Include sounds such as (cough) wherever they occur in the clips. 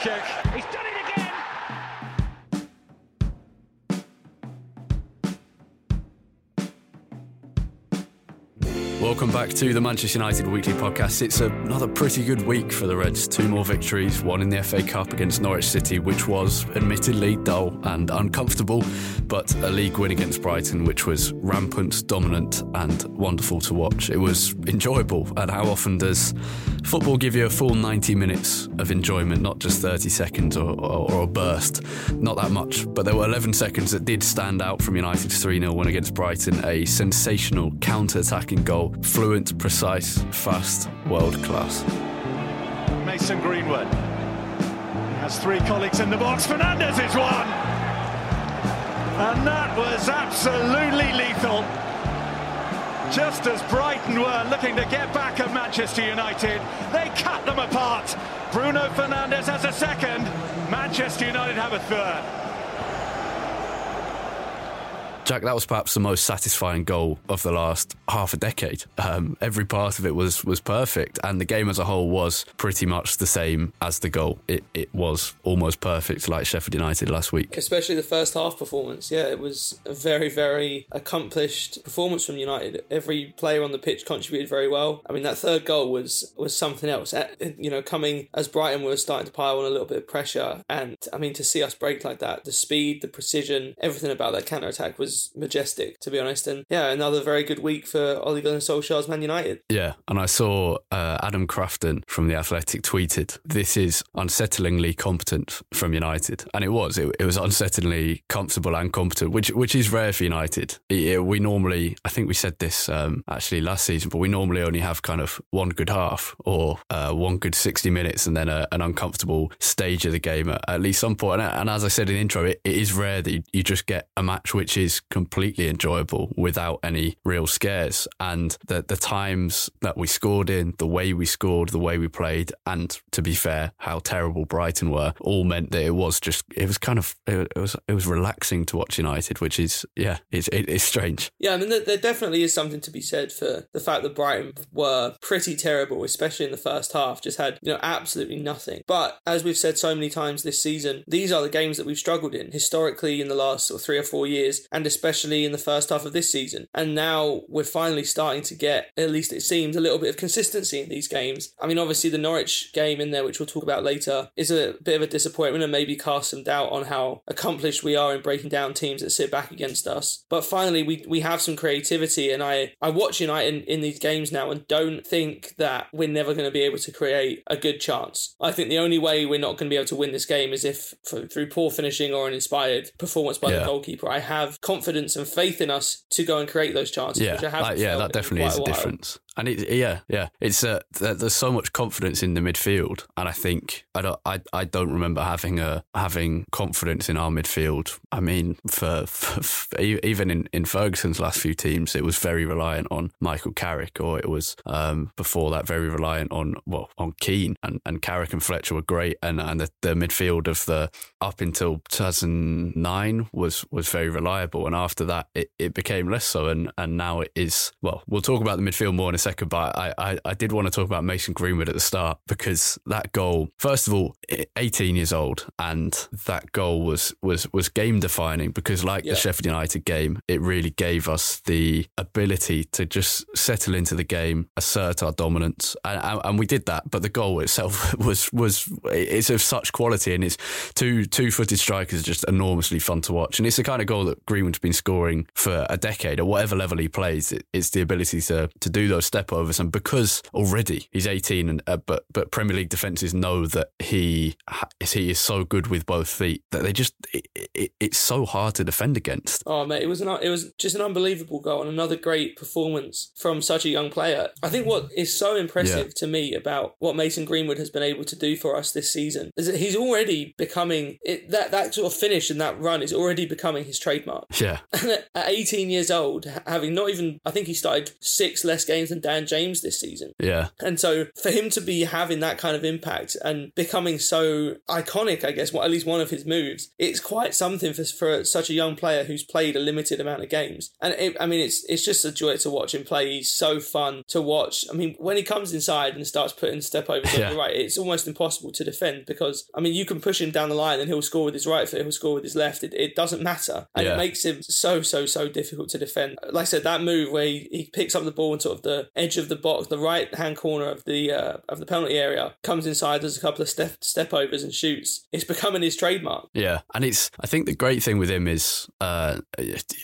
Kick. Welcome back to the Manchester United Weekly Podcast. It's another pretty good week for the Reds. Two more victories, one in the FA Cup against Norwich City, which was admittedly dull and uncomfortable, but a league win against Brighton, which was rampant, dominant, and wonderful to watch. It was enjoyable. And how often does football give you a full 90 minutes of enjoyment, not just 30 seconds or, or, or a burst? Not that much, but there were 11 seconds that did stand out from United's 3 0 win against Brighton. A sensational counter attacking goal fluent, precise, fast, world class. Mason Greenwood. Has three colleagues in the box. Fernandes is one! And that was absolutely lethal. Just as Brighton were looking to get back at Manchester United, they cut them apart. Bruno Fernandes has a second. Manchester United have a third. Jack, that was perhaps the most satisfying goal of the last half a decade. Um, every part of it was was perfect, and the game as a whole was pretty much the same as the goal. It it was almost perfect, like Sheffield United last week. Especially the first half performance. Yeah, it was a very very accomplished performance from United. Every player on the pitch contributed very well. I mean, that third goal was was something else. You know, coming as Brighton were starting to pile on a little bit of pressure, and I mean to see us break like that, the speed, the precision, everything about that counter attack was majestic, to be honest. And yeah, another very good week for Ole Gunnar Solskjaer's Man United. Yeah, and I saw uh, Adam Crafton from The Athletic tweeted, This is unsettlingly competent from United. And it was. It, it was unsettlingly comfortable and competent, which which is rare for United. It, we normally, I think we said this um, actually last season, but we normally only have kind of one good half or uh, one good 60 minutes and then a, an uncomfortable stage of the game at, at least some point. And, and, as I said in the intro, it, it is rare that you, you just get a match which is completely enjoyable without any real scares. And the the times that we scored in, the way we scored, the way we played, and to be fair, how terrible Brighton were, all meant that it was just it was kind of it, was it was relaxing to watch United, which is yeah, it's it, it's strange. Yeah, I mean there, there definitely is something to be said for the fact that Brighton were pretty terrible, especially in the first half. Just had you know absolutely nothing. But as we've said so many times this season, these are the games that we've struggled in historically in the last sort of three or four years, and especially in the first half of this season. And now we're finally starting to get, at least it seems, a little bit of consistency in these games. I mean, obviously, the Norwich game in there, which we'll talk about later, is a bit of a disappointment and maybe cast some doubt on how accomplished we are in breaking down teams that sit back against us. But finally, we, we have some creativity, and I, I watch United in, in these games now and don't think that we're never going to be able to create a good chance. I think the only way we're not going to be able to win this game is if through poor finishing or an inspired performance by yeah. the goalkeeper. I have confidence and faith in us to go and create those chances. Yeah, that, yeah, that definitely is a difference. And it, yeah, yeah, it's uh, there's so much confidence in the midfield, and I think I don't, I, I don't remember having a having confidence in our midfield. I mean, for, for, for even in, in Ferguson's last few teams, it was very reliant on Michael Carrick, or it was um, before that very reliant on well on Keane, and, and Carrick and Fletcher were great, and and the, the midfield of the up until 2009 was was very reliable, and after that it, it became less so, and and now it is. Well, we'll talk about the midfield more in a second, but I, I, I did want to talk about Mason Greenwood at the start because that goal, first of all, 18 years old, and that goal was was was game defining because, like yeah. the Sheffield United game, it really gave us the ability to just settle into the game, assert our dominance, and, and we did that. But the goal itself (laughs) was was it's of such quality, and it's two two footed strikers are just enormously fun to watch, and it's the kind of goal that Greenwood's been scoring for a decade at whatever level he plays. It, it's the ability to to do those step overs, and because already he's 18, and uh, but but Premier League defenses know that he he is so good with both feet that they just it, it, it's so hard to defend against. Oh mate, it was an it was just an unbelievable goal and another great performance from such a young player. I think what is so impressive yeah. to me about what Mason Greenwood has been able to do for us this season is that he's already becoming it, that that sort of finish and that run is already becoming his trademark. Yeah. (laughs) at 18 years old, having not even I think he started six less games than Dan James this season. Yeah. And so for him to be having that kind of impact and becoming so iconic, I guess, well, at least one of his moves, it's quite something for, for such a young player who's played a limited amount of games. And it, I mean, it's it's just a joy to watch him play. He's so fun to watch. I mean, when he comes inside and starts putting step overs yeah. right, it's almost impossible to defend because I mean, you can push him down the line and he'll score with his right foot, he'll score with his left. It, it doesn't matter, and yeah. it makes him so so so difficult to defend. Like I said, that move where he, he picks up the ball and sort of the edge of the box, the right hand corner of the uh, of the penalty area, comes inside, does a couple of step step overs and shoots. It's becoming his trademark. Yeah, and it's I think the great thing with him is uh,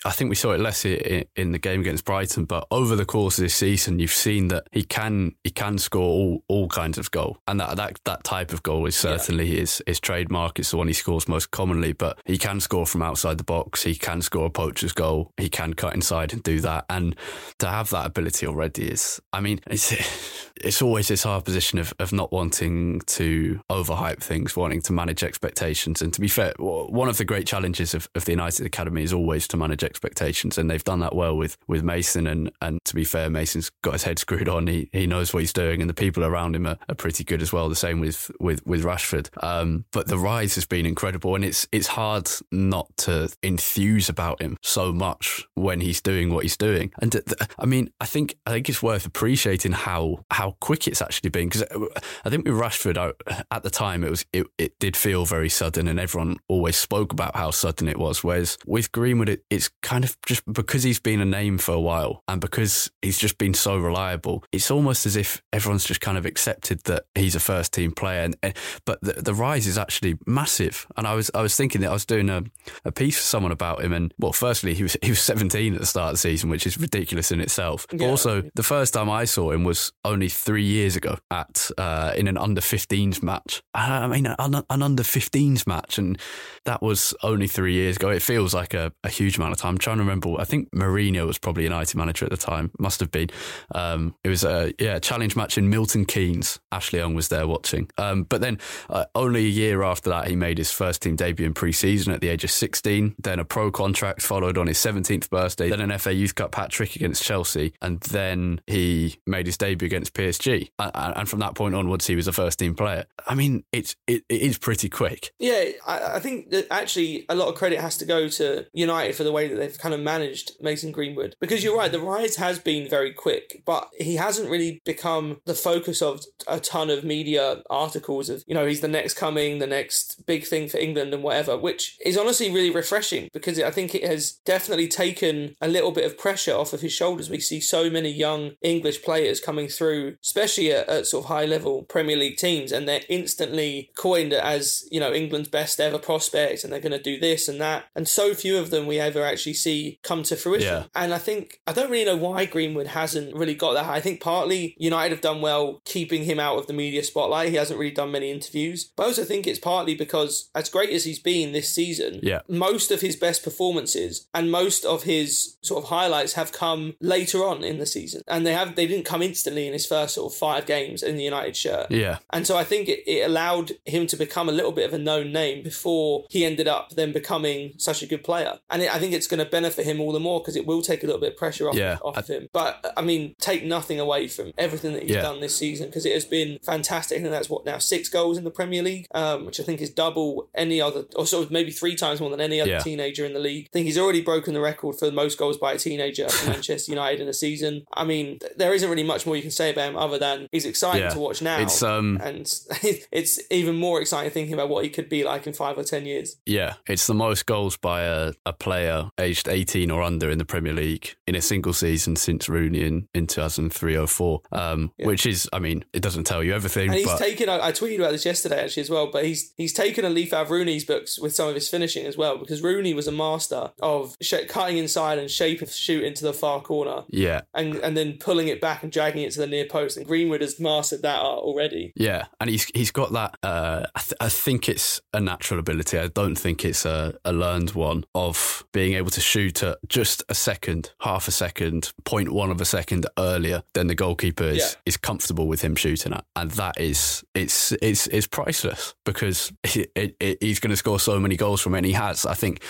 I think we saw it less in, in the game against Brighton, but over the course of this season, you've seen that he can he can score all, all kinds of goal, and that that that type of goal is certainly yeah. his his trademark. It's the one he scores most commonly, but he can score from outside the box. He can score a poacher's goal. He can cut inside and do that, and to have that ability already is, I mean, it's (laughs) it's always this hard position of of not wanting to overhype things, wanting to manage expectations, and to be fair, one of the great challenges of, of the United Academy is always to manage expectations, and they've done that well with with Mason. And and to be fair, Mason's got his head screwed on. He he knows what he's doing, and the people around him are, are pretty good as well. The same with with with Rashford. Um, but the rise has been incredible, and it's it's hard not to enthuse about him so much when he's doing what he's doing. And th- I mean, I think I think it's worth appreciating how how quick it's actually been because uh, I think with Rashford uh, at the time it was it, it did feel very sudden, and everyone always spoke about how sudden it was. Whereas with Greenwood, it, it's kind of just because he's been a name for a while and because he's just been so reliable, it's almost as if everyone's just kind of accepted that he's a first team player. And, and but the, the rise is actually massive. And I was I was thinking that I was doing a, a piece for someone about him, and well, firstly he was he was 17 at the start of the season, which is ridiculous in itself. Yeah. also, the first time I saw him was only three years ago at uh, in an under 15s match. I mean, an, an under 15s match, and that was only three years ago. It feels like a, a huge amount of time. I'm trying to remember. I think Mourinho was probably United manager at the time. Must have been. Um, it was a yeah challenge match in Milton Keynes. Ashley Young was there watching. Um, but then uh, only a year after that, he made his first team debut in pre-season at the age of 16. Then a pro contract followed on his 17th birthday. Then an FA Youth Cup hat trick against Chelsea, and then he made his debut against PSG. And, from that point onwards, he was a first team player. I mean, it's it, it is pretty quick. Yeah, I, I think that actually a lot of credit has to go to United for the way that they've kind of managed Mason Greenwood. Because you're right, the rise has been very quick, but he hasn't really become the focus of a ton of media articles of, you know, he's the next coming, the next big thing for England and whatever, which is honestly really refreshing because I think it has definitely taken a little bit of pressure off of his shoulders. We see so many young English players coming through, especially at, at sort of high level Premier League teams, and they're instantly coined as, you know, England's best ever prospect and they're going to do this and that. And so few of them we ever actually see come to fruition. Yeah. And I think, I don't really know why Greenwood hasn't really got that. I think partly United have done well keeping him out of the media spotlight. He hasn't really done many interviews. But I also think it's partly because, as great as he's been this season, yeah. most of his best performances and most of his sort of highlights have come later on in the season. and they have they didn't come instantly in his first sort of five games in the United shirt. Yeah. And so I think it, it allowed him to become a little bit of a known name before he ended up then becoming such a good player. And it, I think it's going to benefit him all the more because it will take a little bit of pressure off, Yeah. off of him. But I mean, take nothing away from everything that he's Yeah. done this season because it has been fantastic. And that's what now six goals in the Premier League, um, which I think is double any other, or sort of maybe three times more than any other Yeah. teenager in the league. I think he's already broken the record for the most goals by a teenager at (laughs) Manchester United in a season. I mean, th- there isn't really much more you can say about him other than he's exciting Yeah. to watch now. It's, um, and (laughs) it's even more exciting thinking about what he could be like in five or ten years. Yeah, it's the most goals by a, a player aged 18 or under in the Premier League in a single season since Rooney in, in 2003 04, um, which is, I mean, it doesn't tell you everything, And he's but taken. I, I tweeted about this yesterday actually as well. But he's he's taken a leaf out of Rooney's books with some of his finishing as well because Rooney was a master of sh- cutting inside and shape of shoot into the far corner. yeah, And, and then pulling it back and dragging it to the near post. And Greenwood has mastered that art already. Yeah, and he's he's got that. Uh, I, th- I think it's a natural ability. I don't think it's a, a learned one of being able to shoot at just a second, half a second, point one of a second earlier than the goalkeeper is, Yeah. is comfortable with him shooting at, and that is it's it's it's priceless because (laughs) it, it, it- he's going to score so many goals from it. And he has. I think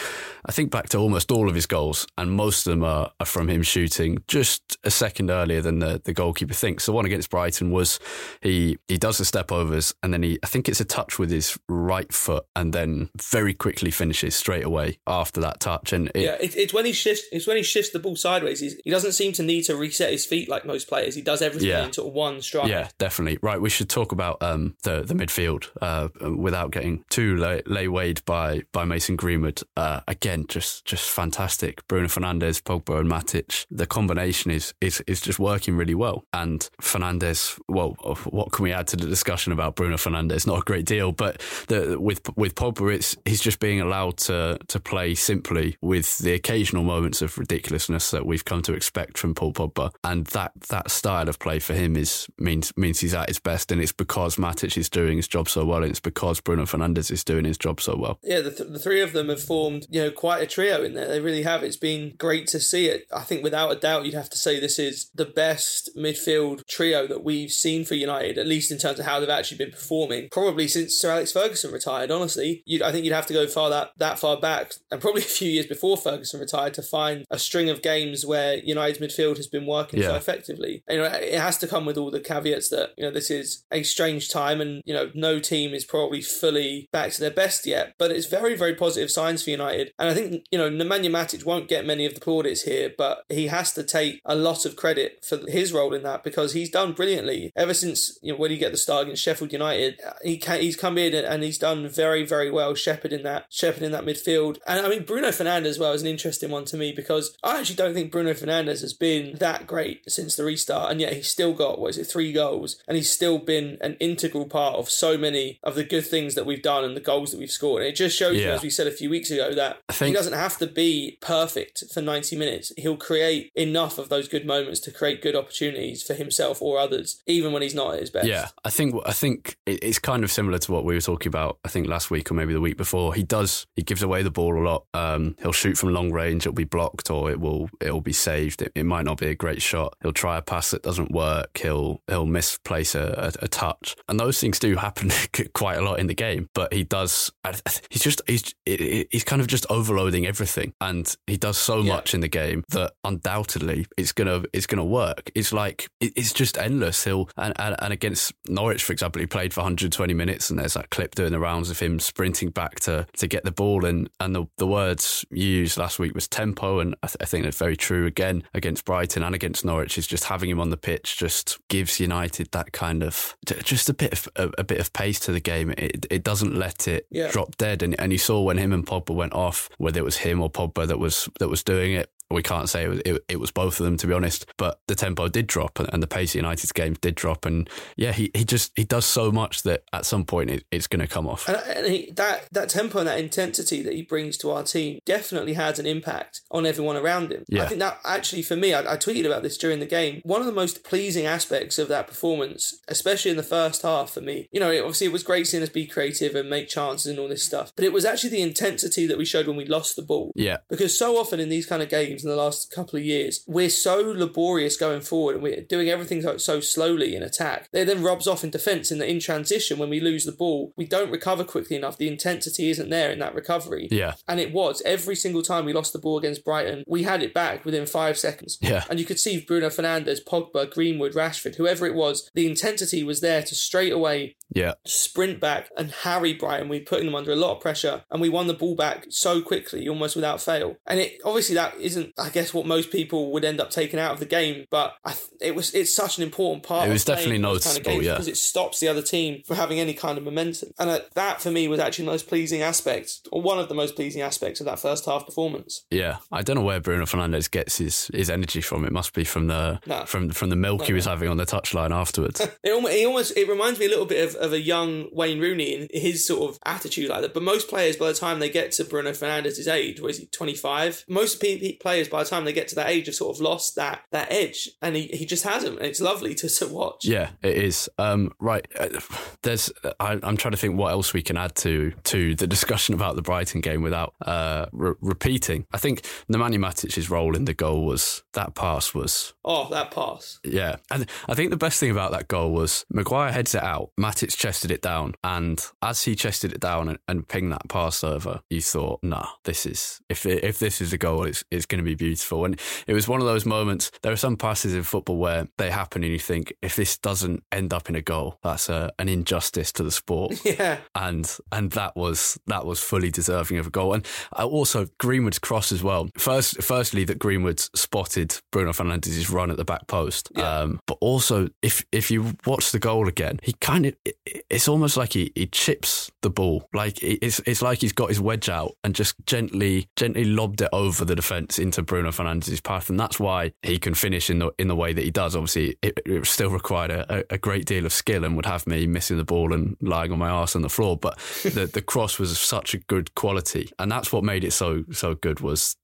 I think back to almost all of his goals, and most of them are, are from him shooting just a second earlier than the, the goalkeeper thinks. The one against Brighton was he he does the step overs and then he I think it's a touch with his right foot and then very quickly finishes straight away after that touch. And it, Yeah, it, it's when he shifts. It's when he shifts the ball sideways. He's, he doesn't seem to need to reset his feet like most players. He does everything Yeah. in sort of one stride. Yeah, definitely. Right, we should talk about um, the the midfield uh, without getting too lay, lay weighed by by Mason Greenwood. Uh, again, just just fantastic. Bruno Fernandes, Pogba, and Matic. The combination is is is just working really well. And Fernandes, well, what can we add to the discussion about Bruno Fernandes? Not a great deal, but the, with with Pogba, it's he's just being allowed to to play simply with the occasional moments of ridiculousness that we've come to expect from Paul Pogba, and that that style of play for him is means means he's at his best, and it's because Matic is doing his job so well, and it's because Bruno Fernandes is doing his job so well. Yeah, the, th- the three of them have formed, you know, quite a trio in there. They really have. It's been great to see it. I think without a doubt, you'd have to say this is the best midfield trio that we've seen for United, at least in terms of how they've actually been performing. Probably since Sir Alex Ferguson retired. Honestly, you'd, I think you'd have to go far that that far back, and probably (laughs) a few years before Ferguson retired, to find a string of games where United's midfield has been working so effectively. And, you know, it has to come with all the caveats that you know this is a strange time, and you know no team is probably fully back to their best yet. But it's very, very positive signs for United, and I think you know Nemanja Matic won't get many of the plaudits here, but he has to take a lot of credit for his role in that because he's done brilliantly ever since you know when he get the start against Sheffield United. He can, he's come in and he's done very, very well shepherding that shepherding that midfield. And I mean Bruno Fernandes as well is an interesting one to me because I actually don't think Bruno Fernandes has been that great since the restart, and yet he's still got what is it three goals, and he's still been an integral part of so many of the good things that we've done and the goals that we've scored. And it just shows you, as we said a few weeks ago, that think- he doesn't have to be perfect for 90 minutes. He'll create enough of those good moments to create good opportunities for himself or others, even when he's not at his best. Yeah, I think I think it's kind of similar to what we were talking about. I think last week or maybe the week before. He does he gives away the ball a lot. Um, he'll shoot from long range. It'll be blocked or it will it'll be saved. It, it might not be a great shot. He'll try a pass that doesn't work. He'll he'll misplace a, a, a touch, and those things do happen (laughs) quite a lot in the game. But he does. He's just he's he's kind of just overloading everything, and he does so Yeah. much in the game that undoubtedly it's gonna it's gonna work. It's like it, it's just endless. He'll and, and and against Norwich, for example, he played for 120 minutes, and there's that clip doing the rounds of him sprinting back to to get the ball, and and the the words used last week was tempo, and I, th- I think that's very true again against Brighton and against Norwich. Is just having him on the pitch just gives United that kind of just a bit of a, a bit of pace to the game. It it doesn't let it Yeah. drop dead, and and you saw when him and Pogba went off, whether it was him or Pogba that was that was doing it. We can't say it was, it, it was both of them, to be honest. But the tempo did drop, and, and the pace of United's games did drop. And yeah, he, he just he does so much that at some point it, it's going to come off. And, and he, that that tempo and that intensity that he brings to our team definitely has an impact on everyone around him. Yeah. I think that actually for me, I, I tweeted about this during the game. One of the most pleasing aspects of that performance, especially in the first half for me, you know, it, obviously it was great seeing us be creative and make chances and all this stuff, but it was actually the intensity that we showed when we lost the ball. Yeah, Because so often in these kind of games, games in the last couple of years, we're so laborious going forward and we're doing everything so, so slowly in attack. It then rubs off in defence in the in transition when we lose the ball. We don't recover quickly enough. The intensity isn't there in that recovery. Yeah. And it was every single time we lost the ball against Brighton, we had it back within five seconds. Yeah. And you could see Bruno Fernandes, Pogba, Greenwood, Rashford, whoever it was, the intensity was there to straight away Yeah. sprint back and harry Brighton. We putting them under a lot of pressure, and we won the ball back so quickly, almost without fail. And it obviously that isn't, I guess, what most people would end up taking out of the game, but I th- it was it's such an important part. It was definitely those kind of noticeable, yeah. because it stops the other team from having any kind of momentum. And uh, that for me was actually the most pleasing aspect, or one of the most pleasing aspects of that first half performance. Yeah, I don't know where Bruno Fernandes gets his, his energy from. It must be from the No. from from the milk he was having on the touchline afterwards. (laughs) It almost, it almost it reminds me a little bit of, of a young Wayne Rooney in his sort of attitude like that. But most players, by the time they get to Bruno Fernandes's age, what is he, 25? Most players, by the time they get to that age, have sort of lost that that edge. And he, he just hasn't. And it's lovely to, to watch. Yeah, it is. Um, right, uh, there's. I, I'm trying to think what else we can add to to the discussion about the Brighton game without uh, re- repeating. I think Nemanja Matic's role in the goal was that pass was Oh, that pass. Yeah. And I think the best thing about that goal was Maguire heads it out, Matic chested it down, and as he chested it down and, and pinged that pass over, you thought, nah, this is if it, if this is a goal, it's it's going to be beautiful. And it was one of those moments. There are some passes in football where they happen, and you think, if this doesn't end up in a goal, that's a, an injustice to the sport. (laughs) Yeah. and and that was that was fully deserving of a goal. And uh, also Greenwood's cross as well. First, firstly, that Greenwood spotted Bruno Fernandes' run at the back post. Yeah. Um, but also, if if you watch the goal again, he kind of it's almost like he, he chips the ball. Like it's it's like he's got his wedge out and just gently gently lobbed it over the defence into Bruno Fernandes' path, and that's why he can finish in the in the way that he does. Obviously, it, it still required a, a great deal of skill and would have me missing the ball and lying on my arse on the floor. But (laughs) the the cross was of such a good quality, and that's what made it so so good. Was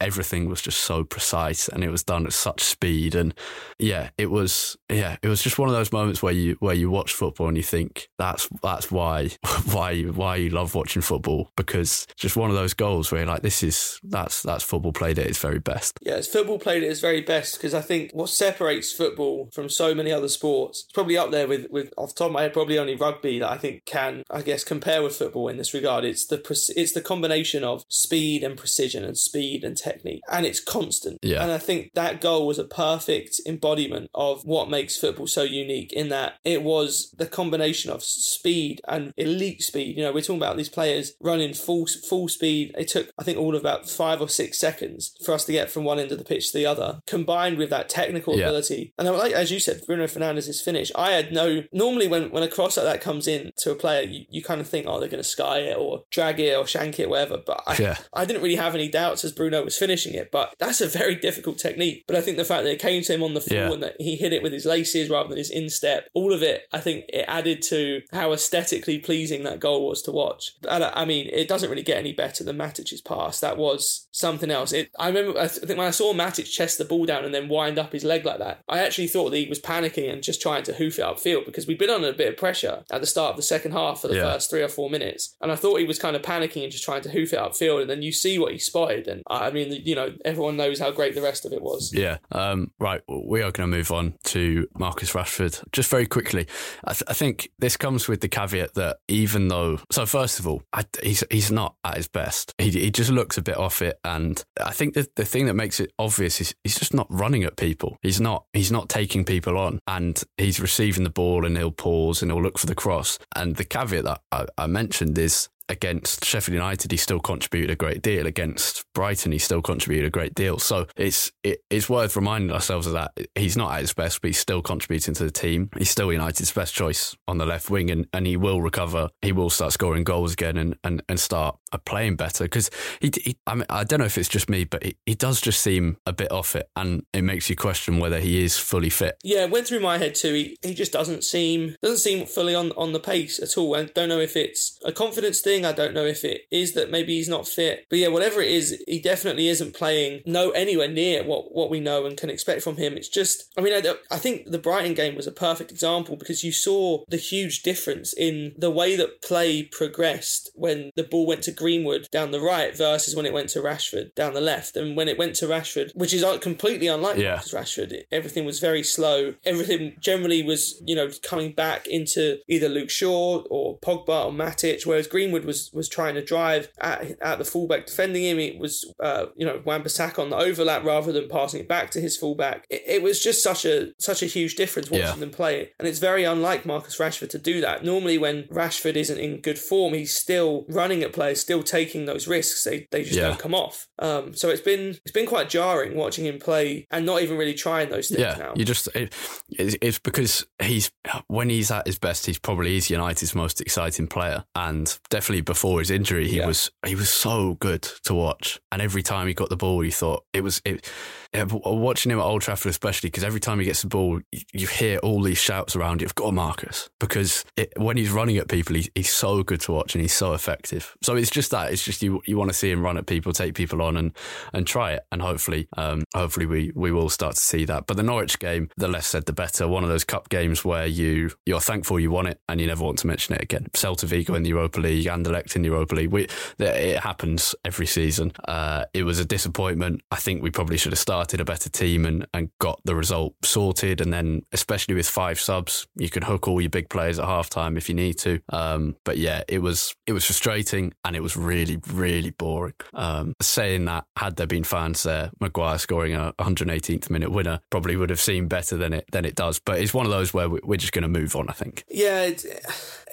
everything was just so precise and it was done at such speed, and yeah, it was yeah, it was just one of those moments where you where you watch football and you think that's that's why (laughs) why you- why you love watching football because just one of those goals where you're like this is that's that's football played at its very best. Yeah, it's football played at its very best because I think what separates football from so many other sports, it's probably up there with, with off the top of my head, probably only rugby that I think can, I guess, compare with football in this regard. It's the it's the combination of speed and precision and speed and technique, and it's constant. Yeah. And I think that goal was a perfect embodiment of what makes football so unique in that it was the combination of speed and elite speed. You know, we're talking about these players running full full speed. It took, I think, all of about five or six seconds for us to get from one end of the pitch to the other, combined with that technical Yeah. ability. And like as you said, Bruno Fernandes' finish. I had no. Normally, when when a cross like that comes in to a player, you, you kind of think, oh, they're going to sky it or drag it or shank it, whatever. But I, Yeah. I didn't really have any doubts as Bruno was finishing it. But that's a very difficult technique. But I think the fact that it came to him on the floor Yeah. and that he hit it with his laces rather than his instep, all of it, I think it added to how aesthetically pleasing that goal was to watch. And I, I mean, it doesn't really get any better than Matic's pass. That was something else. It, I remember, I think when I saw Matic chest the ball down and then wind up his leg like that, I actually thought that he was panicking and just trying to hoof it upfield because we'd been under a bit of pressure at the start of the second half for the Yeah. first three or four minutes. And I thought he was kind of panicking and just trying to hoof it upfield. And then you see what he spotted. And I mean, you know, everyone knows how great the rest of it was. Yeah. Um, right. We are going to move on to Marcus Rashford. Just very quickly, I, th- I think this comes with the caveat that even though, so first of all, I, he's he's not at his best. He, he just looks a bit off it, and I think the the thing that makes it obvious is he's just not running at people. He's not he's not taking people on, and he's receiving the ball and he'll pause and he'll look for the cross. And the caveat that I, I mentioned is against Sheffield United, he still contributed a great deal. Against Brighton, he still contributed a great deal. So it's it, it's worth reminding ourselves of that. He's not at his best, but he's still contributing to the team. He's still United's best choice on the left wing, and, and he will recover. He will start scoring goals again and, and, and start uh, playing better because he, he. I mean, I don't know if it's just me, but he, he does just seem a bit off it, and it makes you question whether he is fully fit. Yeah, went through my head too. He, he just doesn't seem doesn't seem fully on, on the pace at all. I don't know if it's a confidence thing. I don't know if it is that maybe he's not fit. But yeah, whatever it is, he definitely isn't playing no anywhere near what, what we know and can expect from him. It's just, I mean, I, I think the Brighton game was a perfect example because you saw the huge difference in the way that play progressed when the ball went to Greenwood down the right versus when it went to Rashford down the left. And when it went to Rashford, which is completely unlike Yeah. Marcus Rashford, everything was very slow. Everything generally was, you know, coming back into either Luke Shaw or Pogba or Matic, whereas Greenwood was was trying to drive at, at the fullback defending him. It was, uh, you know, Wan-Bissaka on the overlap rather than passing it back to his fullback. It, it was just such a such a huge difference watching Yeah. them play, it. and it's very unlike Marcus Rashford to do that. Normally, when Rashford isn't in good form, he's still running at players, still taking those risks. They they just Yeah. don't come off. Um, so it's been it's been quite jarring watching him play and not even really trying those things Yeah, now. you just it, it's, it's because he's when he's at his best, he's probably is United's most exciting player, and definitely before his injury, he Yeah. was he was so good to watch. And every time he got the ball, you thought it was it. Watching him at Old Trafford, especially because every time he gets the ball, you, you hear all these shouts around you. "I've got Marcus," because it, when he's running at people, he, he's so good to watch and he's so effective. So it's just that it's just you you want to see him run at people, take people on, and and try it, and hopefully um, hopefully we we will start to see that. But the Norwich game, the less said the better. One of those cup games where you you're thankful you won it and you never want to mention it again. Celta Vigo in the Europa League, Anderlecht in the Europa League. We, it happens every season. Uh, it was a disappointment. I think we probably should have started a better team and, and got the result sorted. And then, especially with five subs, you can hook all your big players at halftime if you need to. Um, but yeah, it was it was frustrating and it was really really boring. Um, saying that, had there been fans there, Maguire scoring a 118th minute winner probably would have seemed better than it than it does. But it's one of those where we- we're just going to move on. I think. Yeah, it's,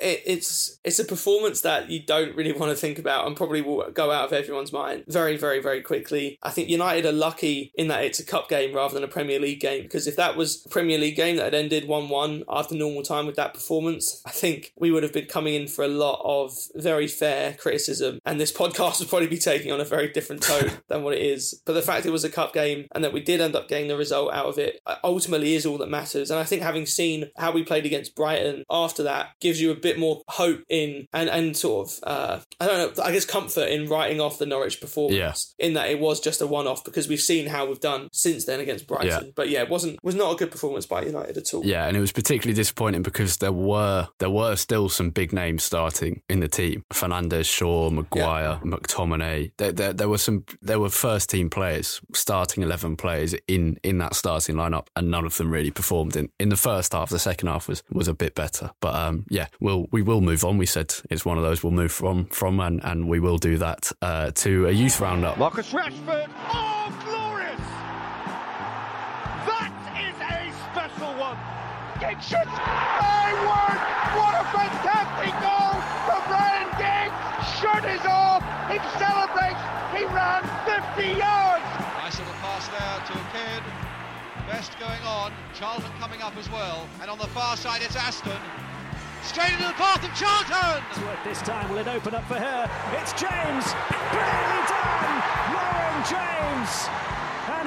it, it's it's a performance that you don't really want to think about and probably will go out of everyone's mind very, very, very quickly. I think United are lucky in that it's a cup game rather than a Premier League game because if that was a Premier League game that had ended 1 1 after normal time with that performance, I think we would have been coming in for a lot of very fair criticism and this podcast would probably be taking on a very different tone (laughs) than what it is. But the fact it was a cup game and that we did end up getting the result out of it uh, ultimately is all that matters. And I think having seen how we played against Brighton after that gives you a bit more hope in and, and sort of, uh, I don't know, I guess comfort in writing off the Norwich performance in that it was just a one off because we've seen how we've done since then against Brighton. Yeah. But yeah, it wasn't was not a good performance by United at all. Yeah, and it was particularly disappointing because there were there were still some big names starting in the team: Fernandes, Shaw, Maguire, McTominay. There, there, there were some there were first team players, starting eleven players in in that starting lineup, and none of them really performed in, in the first half. The second half was was a bit better, but um, yeah, we'll we will move on. We said it's one of those we'll move from from, and, and we will do that uh, to a youth roundup. Marcus Rashford. Oh, glorious! That is a special one. Giggs shoots. My word! What a fantastic goal from Ryan Giggs. Shirt is off. He celebrates. He ran 50 yards. Nice little pass there to a kid. Best going on. Charlton coming up as well. And on the far side, it's Aston. Straight into the path of Charlton. This time, will it open up for her? It's James! Brilliantly done! Lauren James!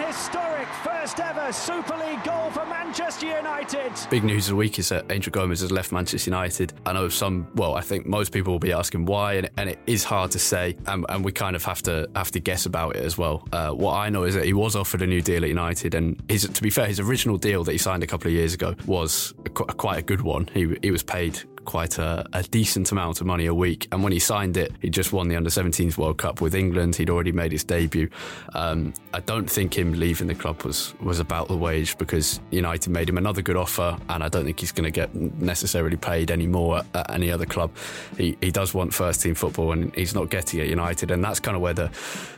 Historic first ever Super League goal for Manchester United. Big news of the week is that Angel Gomes has left Manchester United. I know some, well, I think most people will be asking why, and, and it is hard to say, and, and we kind of have to have to guess about it as well. Uh, what I know is that he was offered a new deal at United, and his, to be fair, his original deal that he signed a couple of years ago was a, qu- quite a good one. He he was paid quite a, a decent amount of money a week. And when he signed it, he just won the under 17s World Cup with England. He'd already made his debut. Um, I don't think him leaving the club was, was about the wage because United made him another good offer. And I don't think he's going to get necessarily paid any more at, at any other club. He, he does want first team football and he's not getting it at United. And that's kind of where the,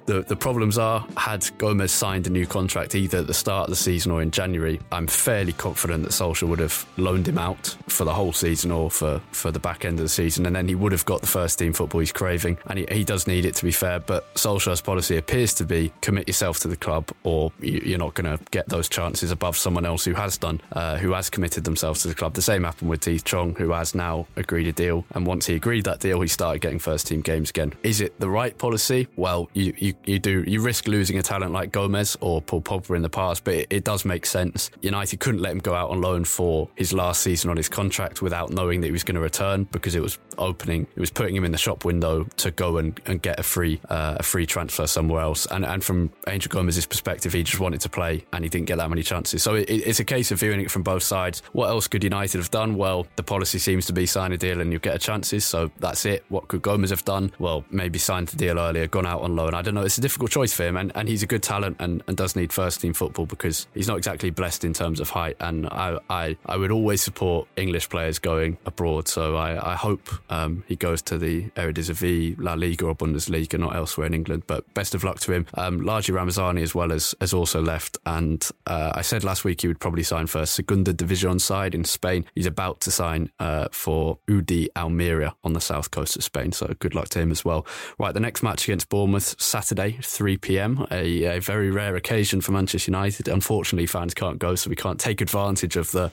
the, the problems are. Had Gomes signed a new contract either at the start of the season or in January, I'm fairly confident that Solskjaer would have loaned him out for the whole season or for, for the back end of the season, and then he would have got the first team football he's craving. And he, he does need it to be fair, but Solskjaer's policy appears to be commit yourself to the club, or you, you're not going to get those chances above someone else who has done, uh, who has committed themselves to the club. The same happened with Tahith Chong, who has now agreed a deal, and once he agreed that deal, he started getting first team games again. Is it the right policy? Well, you you, you do you risk losing a talent like Gomes or Paul Pogba in the past, but it, it does make sense. United couldn't let him go out on loan for his last season on his contract without knowing that he was going to return because it was opening, it was putting him in the shop window to go and, and get a free uh, a free transfer somewhere else. And and from Angel Gomes's perspective, he just wanted to play and he didn't get that many chances. So it, it's a case of viewing it from both sides. What else could United have done? Well, the policy seems to be sign a deal and you get a chances. So that's it. What could Gomes have done? Well, maybe signed the deal earlier, gone out on loan. I don't know. It's a difficult choice for him, and, and he's a good talent and, and does need first team football because he's not exactly blessed in terms of height. And I I, I would always support English players going abroad. So I, I hope um, he goes to the Eredivisie, La Liga, or Bundesliga, not elsewhere in England. But best of luck to him. Um, Ramazani as well as has also left, and uh, I said last week he would probably sign for Segunda Division side in Spain. He's about to sign uh, for UD Almeria on the south coast of Spain. So good luck to him as well. Right, the next match against Bournemouth Saturday, 3 p.m. A, a very rare occasion for Manchester United. Unfortunately, fans can't go, so we can't take advantage of the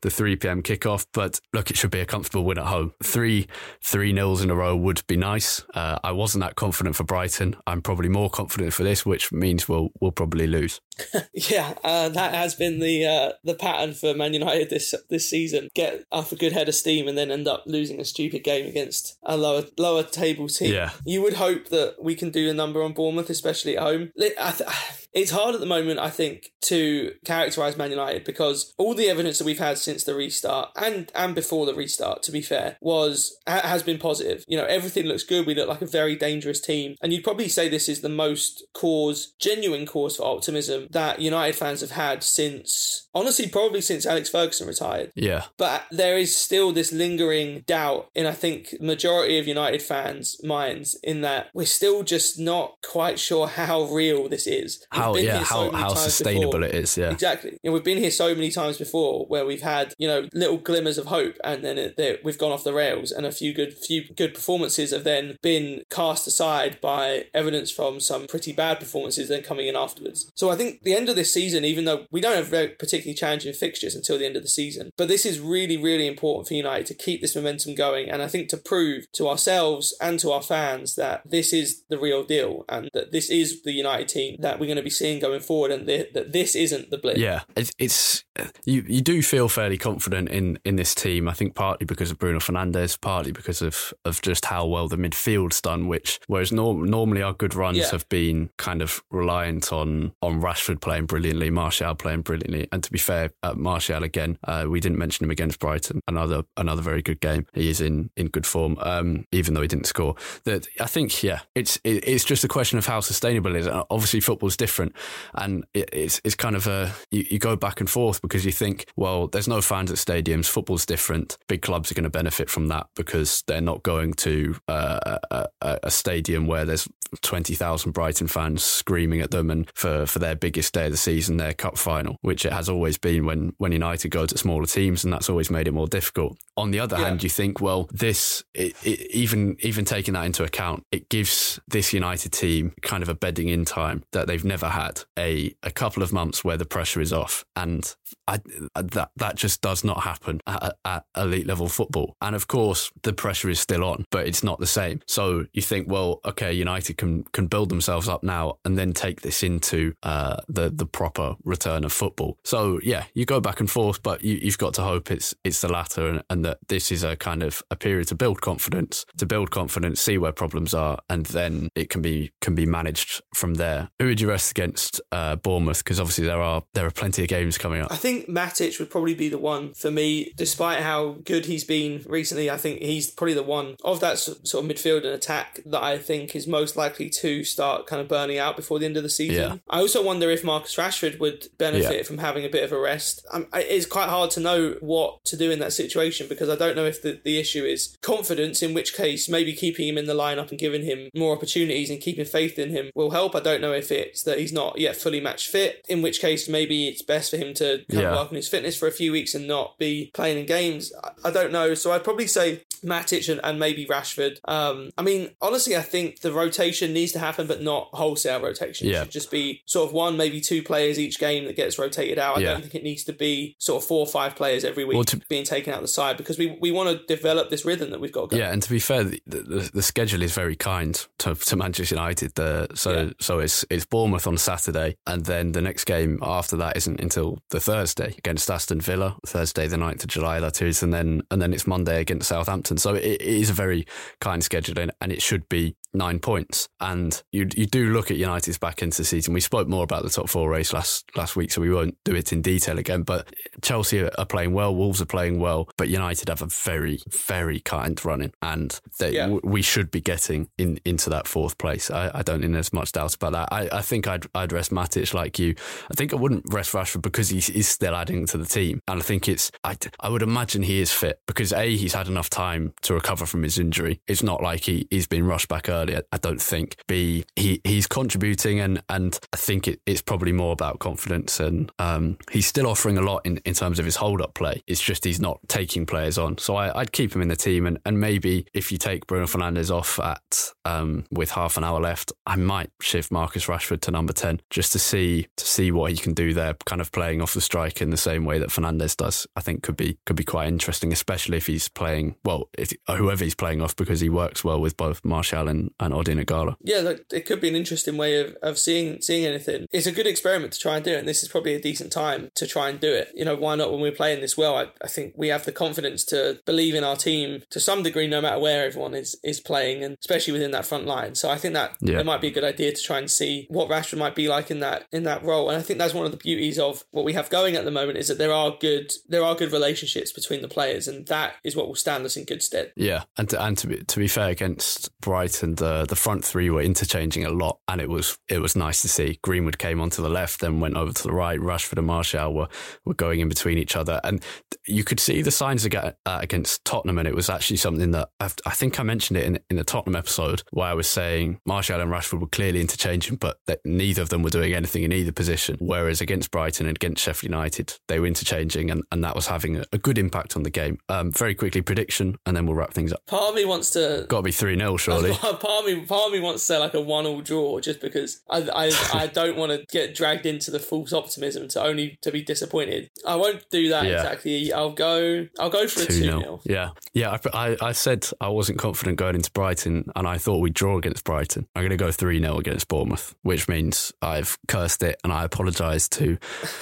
the 3 p.m. kickoff. But look, it should be a comfortable win at home. Three three nils in a row would be nice. Uh, I wasn't that confident for Brighton. I'm probably more confident for this, which means we'll we'll probably lose. (laughs) yeah, uh, that has been the uh, the pattern for Man United this this season. Get off a good head of steam and then end up losing a stupid game against a lower lower table team. Yeah. You would hope that we can do a number on Bournemouth, especially at home. I th- it's hard at the moment, I think, to characterise Man United because all the evidence that we've had since the restart and and before the restart, to be fair, was has been positive. You know, everything looks good. We look like a very dangerous team, and you'd probably say this is the most cause, genuine cause for optimism that United fans have had since, honestly, probably since Alex Ferguson retired. Yeah. But there is still this lingering doubt in I think the majority of United fans' minds in that we're still just not quite sure how real this is. We've how yeah so how, how sustainable before. it is yeah. Exactly. You know, we've been here so many times before where we've had you know little glimmers of hope and then it, we've gone off the rails and a few good few good performances have then been cast aside by evidence from some pretty bad performances then coming in afterwards. So I think the end of this season even though we don't have very particularly challenging fixtures until the end of the season but this is really really important for United to keep this momentum going and I think to prove to ourselves and to our fans that this is the real deal and that this is the United team that we're going to be seeing going forward, and that this isn't the blip. Yeah, it's, it's you. You do feel fairly confident in in this team. I think partly because of Bruno Fernandes, partly because of of just how well the midfield's done. Which whereas norm, normally our good runs yeah. have been kind of reliant on on Rashford playing brilliantly, Martial playing brilliantly, and to be fair, uh, Martial again, uh, we didn't mention him against Brighton. Another another very good game. He is in in good form, um, even though he didn't score. That I think, yeah, it's it, it's just a question of how sustainable it is. Obviously, football's different different. And it, it's it's kind of a you, you, go back and forth because you think, well, there's no fans at stadiums. Football's different. Big clubs are going to benefit from that because they're not going to uh, a, a, stadium where there's twenty thousand Brighton fans screaming at them, and for for their biggest day of the season, their cup final, which it has always been when when United go to smaller teams, and that's always made it more difficult. On the other yeah. hand, you think, well, this it, it, even even taking that into account, it gives this United team kind of a bedding in time that they've never had a a couple of months where the pressure is off, and I, that that just does not happen at, at, elite level football. And of course, the pressure is still on, but it's not the same. So you think, well, okay, United can can build themselves up now, and then take this into uh, the the proper return of football. So yeah, you go back and forth, but you, have got to hope it's it's the latter, and, and that this is a kind of a period to build confidence, to build confidence, see where problems are, and then it can be can be managed from there. Who would you rest against? uh, Bournemouth? Because obviously there are there are plenty of games coming up. I think Matic would probably be the one for me, despite how good he's been recently. I think he's probably the one of that sort of midfield and attack that I think is most likely to start kind of burning out before the end of the season. Yeah. I also wonder if Marcus Rashford would benefit yeah. from having a bit of a rest. Um, it's quite hard to know what to do in that situation because I don't know if the, the issue is confidence, in which case maybe keeping him in the lineup and giving him more opportunities and keeping faith in him will help. I don't know if it's that he's not yet fully match fit, in which case maybe it's best for him to yeah. work on his fitness for a few weeks and not be playing in games. I, I don't know. So I'd probably say Matic and, and maybe Rashford. Um, I mean, honestly, I think the rotation needs to happen, but not wholesale rotation. Yeah. It should just be sort of one, maybe two players each game that gets rotated out. I Yeah. don't think it needs to be sort of four or five players every week Well, to- being taken out the side because we, we want to develop this rhythm that we've got going. Yeah, and to be fair, the, the, the schedule is very kind to, to Manchester United. The, so Yeah. so it's it's Bournemouth on Saturday, and then the next game after that isn't until the Thursday against Aston Villa, Thursday the 9th of July that is, and then and then it's Monday against Southampton. So it, it is a very kind schedule, and, and it should be nine points. And you you do look at United's back into the season. We spoke more about the top four race last last week, so we won't do it in detail again. But Chelsea are- playing well, Wolves are playing well, but United have a very very kind running, and they, Yeah. w- we should be getting in into that fourth place. I, I don't think there's much doubt about that. I, I think I'd I'd rest Matic like you. I think I wouldn't rest Rashford because he's, he's still adding to the team, and I think it's I I would imagine he is fit because a he's had enough time to recover from his injury. It's not like he he's been rushed back early. I don't think. B he he's contributing, and and I think it, it's probably more about confidence, and um he's still offering a lot in, in terms of his hold up play. It's just he's not taking players on. So I, I'd keep him in the team, and and maybe if you take Bruno Fernandes off at um with half an hour left, I might shift Marcus Rashford to number ten just to see to see what he can do there, kind of playing off the strike in the same way that Fernandes does. I think could be could be quite interesting, especially if he's playing well, if whoever he's playing off because he works well with both Martial and and Odion Ighalo. Yeah, look, it could be an interesting way of, of seeing seeing anything. It's a good experiment to try and do it, and this is probably a decent time to try and do it. You know, why not when we're playing this well? I, I think we have the confidence to believe in our team to some degree, no matter where everyone is is playing, and especially within that front line. So I think that Yeah. it might be a good idea to try and see what Rashford might be like in that in that role. And I think that's one of the beauties of what we have going at the moment is that there are good there are good relationships between the players, and that is what will stand us in good stead. Yeah, and to, and to be to be fair, against Brighton, the the front three were interchanging a lot, and it was it was nice to see. Greenwood came onto the left, then went over to the right. Rashford and Martial were were going in between each other, and you could see the signs uh, against Tottenham. And it was actually something that I've, I think I mentioned it in in the Tottenham episode where I was saying Martial and Rashford were clearly interchanging, but neither of them were doing anything in either position. Whereas against Brighton and against Sheffield United, they were interchanging, and, and that was having a, good impact on the game. Um, very quickly, prediction, and then we'll wrap things up. Part of me wants to Got to be 3 0, surely. Part of me, part of me wants to say like a one-all draw, just because I, I, I (laughs) don't want to get dragged into the false optimism to only to be disappointed. I won't do that Yeah. exactly. I'll go, I'll go for a 2 two 0. 0 Yeah. Yeah. I, I, I said I wasn't confident going into Brighton, and I thought we'd draw against Brighton. I'm going to go 3 0 against Bournemouth, which means I've cursed it, and I apologise to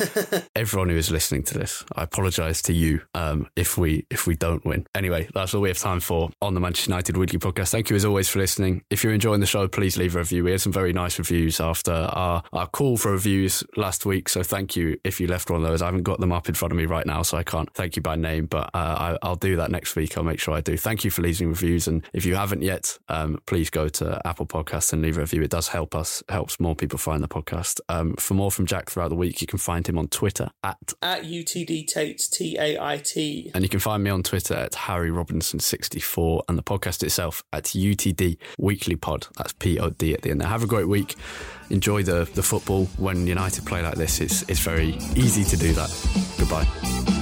(laughs) everyone who is listening to this. I apologise to you um, if we if we don't win. Anyway, that's all we have time for on the Manchester United Weekly Podcast. Thank you as always for listening. If you're enjoying the show, please leave a review. We had some very nice reviews after our, our call for reviews last week. So thank you if you left one of those. I haven't got them up in front of me right now, so I can't thank you by name, but uh, I, I'll do that next week. I'll make sure I do. Thank you for leaving reviews. And if you haven't yet, um, please go to Apple Podcasts and leave a review. It does help us, helps more people find the podcast. Um, for more from Jack throughout the week, you can find him on Twitter at at UTD Tait T A I T. and you can find me on Twitter at Harry Robinson64 and the podcast itself at UTD Weekly Pod. That's P O D at the end. Now, have a great week. Enjoy the, the football. When United play like this, it's, it's very easy to do that. Goodbye.